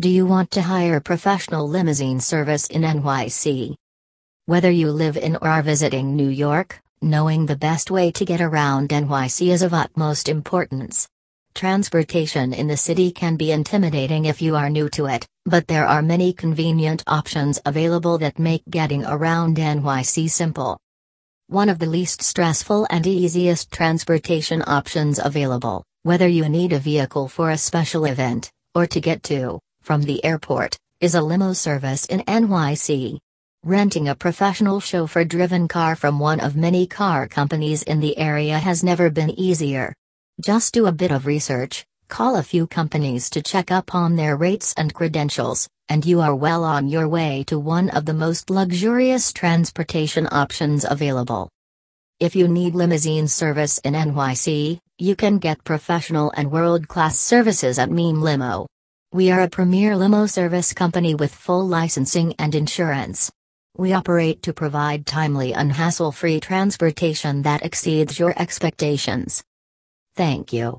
Do you want to hire professional limousine service in NYC? Whether you live in or are visiting New York, knowing the best way to get around NYC is of utmost importance. Transportation in the city can be intimidating if you are new to it, but there are many convenient options available that make getting around NYC simple. One of the least stressful and easiest transportation options available, whether you need a vehicle for a special event, or to get to, from the airport, is a limo service in NYC. Renting a professional chauffeur driven car from one of many car companies in the area has never been easier. Just do a bit of research, call a few companies to check up on their rates and credentials, and you are well on your way to one of the most luxurious transportation options available. If you need limousine service in NYC, you can get professional and world class services at Meem Limo. We are a premier limo service company with full licensing and insurance. We operate to provide timely and hassle free transportation that exceeds your expectations. Thank you.